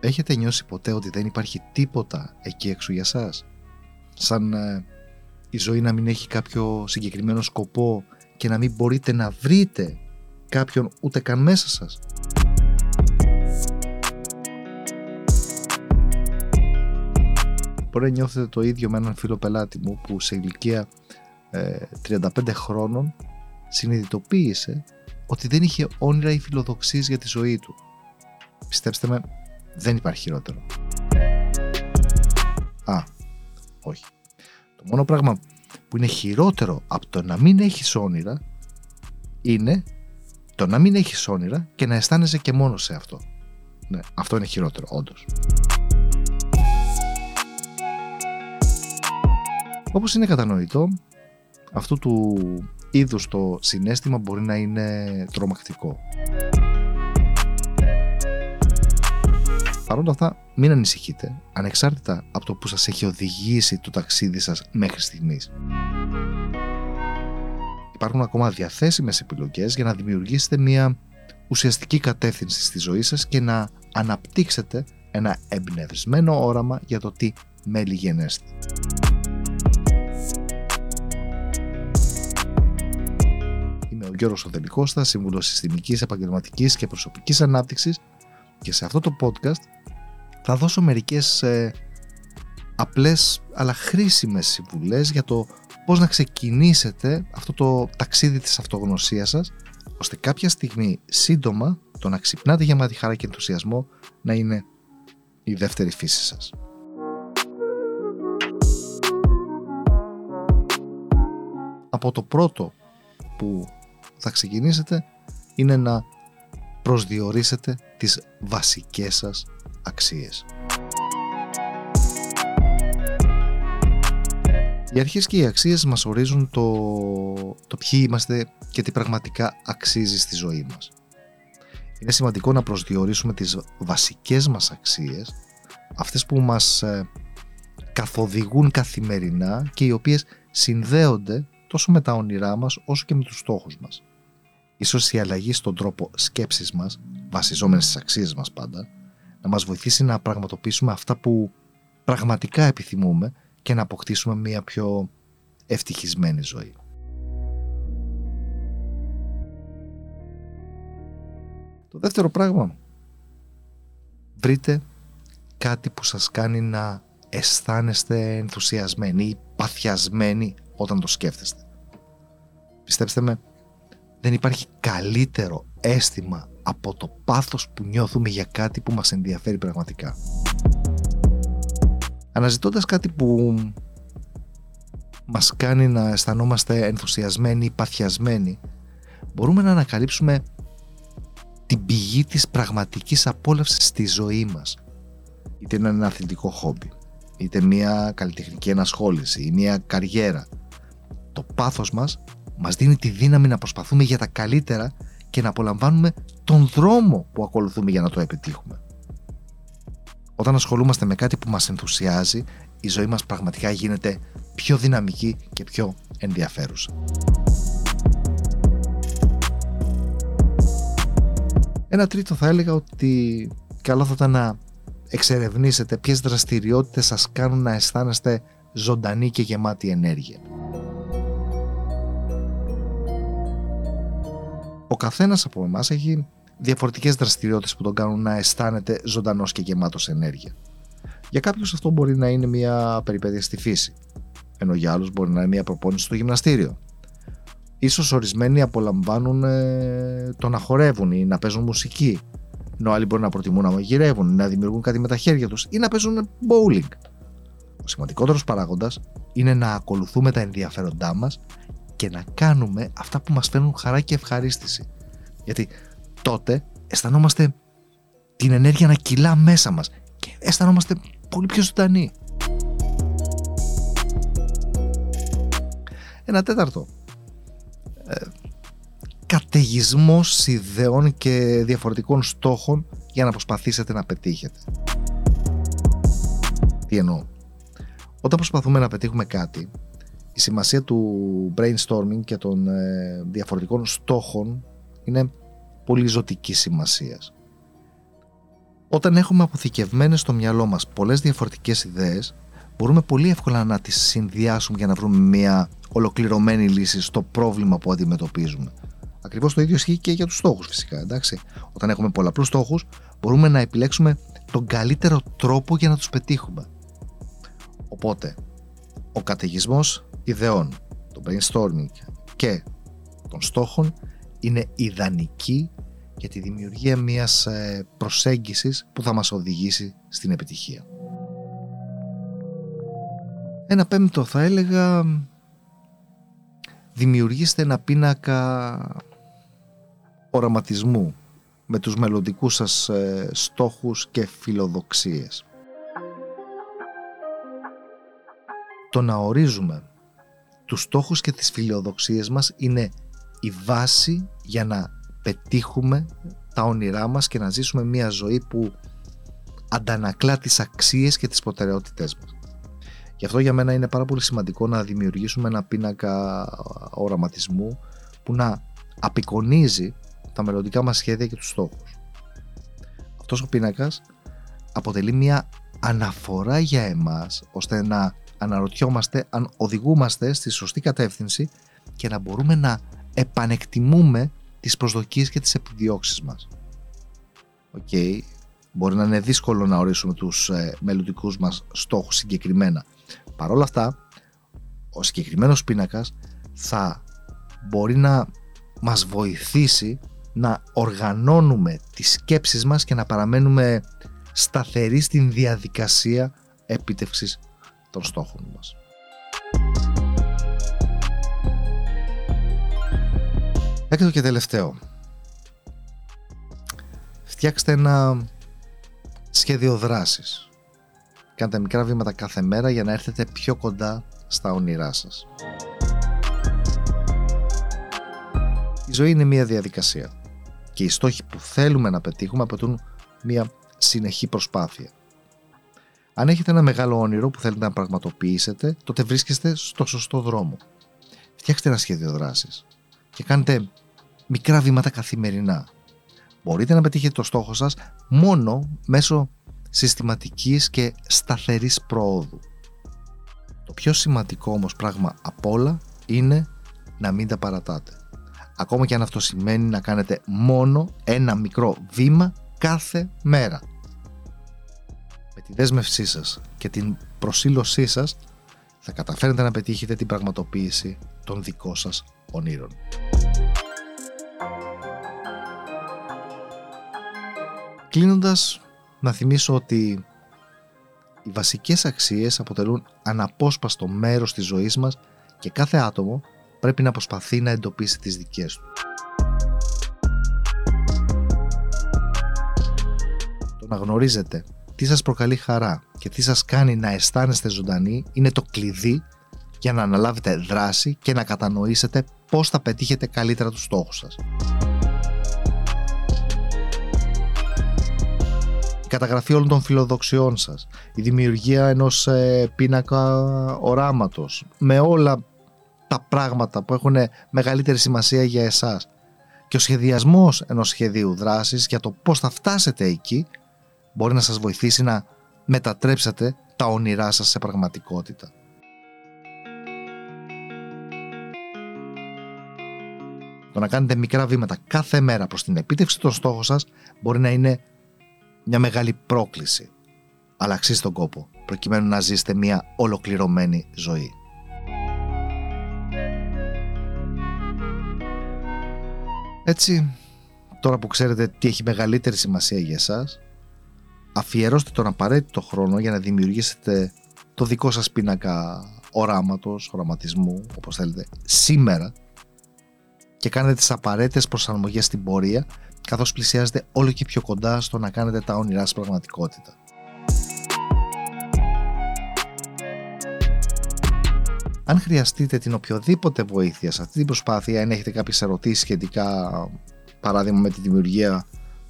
Έχετε νιώσει ποτέ ότι δεν υπάρχει τίποτα εκεί έξω για σας; Σαν ε, η ζωή να μην έχει κάποιο συγκεκριμένο σκοπό και να μην μπορείτε να βρείτε κάποιον ούτε καν μέσα σας; Μπορεί να νιώθετε το ίδιο με έναν φίλο πελάτη μου που σε ηλικία 35 ε, χρόνων συνειδητοποίησε ότι δεν είχε όνειρα ή φιλοδοξίες για τη ζωή του. Πιστέψτε με, δεν υπάρχει χειρότερο. Α, όχι. Το μόνο πράγμα που είναι χειρότερο από το να μην έχεις όνειρα είναι το να μην έχεις όνειρα και να αισθάνεσαι και μόνος σε αυτό. Ναι, αυτό είναι χειρότερο, όντως. Όπως είναι κατανοητό, αυτού του είδους το συνέστημα μπορεί να είναι τρομακτικό. Παρ' όλα αυτά, μην ανησυχείτε, ανεξάρτητα από το που σας έχει οδηγήσει το ταξίδι σας μέχρι στιγμής. Υπάρχουν ακόμα διαθέσιμες επιλογές για να δημιουργήσετε μια ουσιαστική κατεύθυνση στη ζωή σας και να αναπτύξετε ένα εμπνευσμένο όραμα για το τι μέλη γενέστε. Είμαι ο Γιώργος Οδελικώστα, σύμβουλος συστημικής, επαγγελματικής και προσωπικής ανάπτυξης και σε αυτό το podcast θα δώσω μερικές ε, απλές αλλά χρήσιμες συμβουλές για το πώς να ξεκινήσετε αυτό το ταξίδι της αυτογνωσίας σας ώστε κάποια στιγμή σύντομα το να ξυπνάτε για μάτι χαρά και ενθουσιασμό να είναι η δεύτερη φύση σας. Από το πρώτο που θα ξεκινήσετε είναι να προσδιορίσετε τις βασικές σας αξίες. Οι αρχές και οι αξίες μας ορίζουν το, το ποιοι είμαστε και τι πραγματικά αξίζει στη ζωή μας. Είναι σημαντικό να προσδιορίσουμε τις βασικές μας αξίες, αυτές που μας ε, καθοδηγούν καθημερινά και οι οποίες συνδέονται τόσο με τα όνειρά μας όσο και με τους στόχους μας. Ίσως η αλλαγή στον τρόπο σκέψης μας, βασιζόμενες στις αξίες μας πάντα, να μας βοηθήσει να πραγματοποιήσουμε αυτά που πραγματικά επιθυμούμε και να αποκτήσουμε μια πιο ευτυχισμένη ζωή. Το δεύτερο πράγμα, βρείτε κάτι που σας κάνει να αισθάνεστε ενθουσιασμένοι ή παθιασμένοι όταν το σκέφτεστε. Πιστέψτε με, δεν υπάρχει καλύτερο αίσθημα από το πάθος που νιώθουμε για κάτι που μας ενδιαφέρει πραγματικά. Αναζητώντας κάτι που μας κάνει να αισθανόμαστε ενθουσιασμένοι ή παθιασμένοι, μπορούμε να ανακαλύψουμε την πηγή της πραγματικής απόλαυσης στη ζωή μας. Είτε είναι ένα αθλητικό χόμπι, είτε μια καλλιτεχνική ενασχόληση ή μια καριέρα. Το πάθος μας μας δίνει τη δύναμη να προσπαθούμε για τα καλύτερα και να απολαμβάνουμε τον δρόμο που ακολουθούμε για να το επιτύχουμε. Όταν ασχολούμαστε με κάτι που μας ενθουσιάζει, η ζωή μας πραγματικά γίνεται πιο δυναμική και πιο ενδιαφέρουσα. Ένα τρίτο θα έλεγα ότι καλό θα ήταν να εξερευνήσετε ποιες δραστηριότητες σας κάνουν να αισθάνεστε ζωντανοί και γεμάτοι ενέργεια. Ο καθένας από εμάς έχει διαφορετικές δραστηριότητες που τον κάνουν να αισθάνεται ζωντανός και γεμάτος ενέργεια. Για κάποιους αυτό μπορεί να είναι μια περιπέτεια στη φύση, ενώ για άλλους μπορεί να είναι μια προπόνηση στο γυμναστήριο. Ίσως ορισμένοι απολαμβάνουν ε, το να χορεύουν ή να παίζουν μουσική, ενώ άλλοι μπορεί να προτιμούν να μαγειρεύουν, να δημιουργούν κάτι με τα χέρια τους ή να παίζουν bowling. Ο σημαντικότερος παράγοντας είναι να ακολουθούμε τα ενδιαφέροντά μας και να κάνουμε αυτά που μας φέρνουν χαρά και ευχαρίστηση. Γιατί τότε αισθανόμαστε την ενέργεια να κυλά μέσα μας και αισθανόμαστε πολύ πιο ζωντανοί. Ένα τέταρτο. Ε, καταιγισμός ιδεών και διαφορετικών στόχων για να προσπαθήσετε να πετύχετε. Τι εννοώ; Όταν προσπαθούμε να πετύχουμε κάτι, η σημασία του brainstorming και των ε, διαφορετικών στόχων είναι πολύ ζωτικής σημασίας. Όταν έχουμε αποθηκευμένες στο μυαλό μας πολλές διαφορετικές ιδέες, μπορούμε πολύ εύκολα να τις συνδυάσουμε για να βρούμε μια ολοκληρωμένη λύση στο πρόβλημα που αντιμετωπίζουμε. Ακριβώς το ίδιο ισχύει και για τους στόχους, φυσικά. Εντάξει. Όταν έχουμε πολλαπλούς στόχους, μπορούμε να επιλέξουμε τον καλύτερο τρόπο για να τους πετύχουμε. Οπότε, ο καταιγισμός ιδεών, το brainstorming και των στόχων είναι ιδανική για τη δημιουργία μιας ε, προσέγγισης που θα μας οδηγήσει στην επιτυχία. Ένα πέμπτο θα έλεγα δημιουργήστε ένα πίνακα οραματισμού με τους μελλοντικούς σας ε, στόχους και φιλοδοξίες. Το να ορίζουμε τους στόχους και τις φιλοδοξίες μας είναι η βάση για να πετύχουμε τα όνειρά μας και να ζήσουμε μια ζωή που αντανακλά τις αξίες και τις προτεραιότητές μας. Γι' αυτό για μένα είναι πάρα πολύ σημαντικό να δημιουργήσουμε ένα πίνακα οραματισμού που να απεικονίζει τα μελλοντικά μας σχέδια και τους στόχους. Αυτός ο πίνακας αποτελεί μια αναφορά για εμάς ώστε να αναρωτιόμαστε αν οδηγούμαστε στη σωστή κατεύθυνση και να μπορούμε να επανεκτιμούμε τις προσδοκίες και τις επιδιώξεις μας. OK, okay. μπορεί να είναι δύσκολο να ορίσουμε τους ε, μελλοντικούς μας στόχους συγκεκριμένα. Παρ' όλα αυτά, ο συγκεκριμένος πίνακας θα μπορεί να μας βοηθήσει να οργανώνουμε τις σκέψεις μας και να παραμένουμε σταθεροί στην διαδικασία επίτευξης των στόχων μας. Έκτο και τελευταίο. Φτιάξτε ένα σχέδιο δράσης. Κάντε μικρά βήματα κάθε μέρα για να έρθετε πιο κοντά στα όνειρά σας. Η ζωή είναι μια διαδικασία και οι στόχοι που θέλουμε να πετύχουμε απαιτούν μια συνεχή προσπάθεια. Αν έχετε ένα μεγάλο όνειρο που θέλετε να πραγματοποιήσετε, τότε βρίσκεστε στο σωστό δρόμο. Φτιάξτε ένα σχέδιο δράσης και κάντε μικρά βήματα καθημερινά. Μπορείτε να πετύχετε το στόχο σας μόνο μέσω συστηματικής και σταθερής πρόοδου. Το πιο σημαντικό όμως πράγμα απ' όλα είναι να μην τα παρατάτε. Ακόμα και αν αυτό σημαίνει να κάνετε μόνο ένα μικρό βήμα κάθε μέρα. Με τη δέσμευσή σας και την προσήλωσή σας θα καταφέρετε να πετύχετε την πραγματοποίηση των δικών σας ονείρων. Κλείνοντας, να θυμίσω ότι οι βασικές αξίες αποτελούν αναπόσπαστο μέρος της ζωής μας και κάθε άτομο πρέπει να προσπαθεί να εντοπίσει τις δικές του. Το να γνωρίζετε τι σας προκαλεί χαρά και τι σας κάνει να αισθάνεστε ζωντανοί είναι το κλειδί για να αναλάβετε δράση και να κατανοήσετε πώς θα πετύχετε καλύτερα τους στόχους σας. Καταγραφή όλων των φιλοδοξιών σας, η δημιουργία ενός ε, πίνακα οράματος, με όλα τα πράγματα που έχουν μεγαλύτερη σημασία για εσάς. Και ο σχεδιασμός ενός σχεδίου δράσης για το πώς θα φτάσετε εκεί μπορεί να σας βοηθήσει να μετατρέψετε τα όνειρά σας σε πραγματικότητα. Το να κάνετε μικρά βήματα κάθε μέρα προς την επίτευξη των στόχων σας μπορεί να είναι μια μεγάλη πρόκληση. Αλλά αξίζει τον κόπο, προκειμένου να ζήσετε μια ολοκληρωμένη ζωή. Έτσι, τώρα που ξέρετε τι έχει μεγαλύτερη σημασία για εσάς, αφιερώστε τον απαραίτητο χρόνο για να δημιουργήσετε το δικό σας πίνακα οράματος, οραματισμού, όπως θέλετε, σήμερα και κάνετε τις απαραίτητες προσαρμογές στην πορεία καθώς πλησιάζετε όλο και πιο κοντά στο να κάνετε τα όνειρά σας πραγματικότητα. Αν χρειαστείτε την οποιοδήποτε βοήθεια σε αυτή την προσπάθεια, αν έχετε κάποιες ερωτήσεις σχετικά, παράδειγμα με τη δημιουργία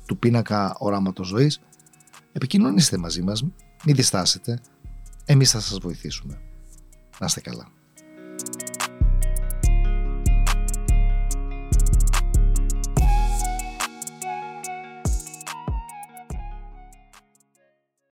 του πίνακα οράματος ζωής, επικοινωνήστε μαζί μας, μην διστάσετε, εμείς θα σας βοηθήσουμε. Να είστε καλά.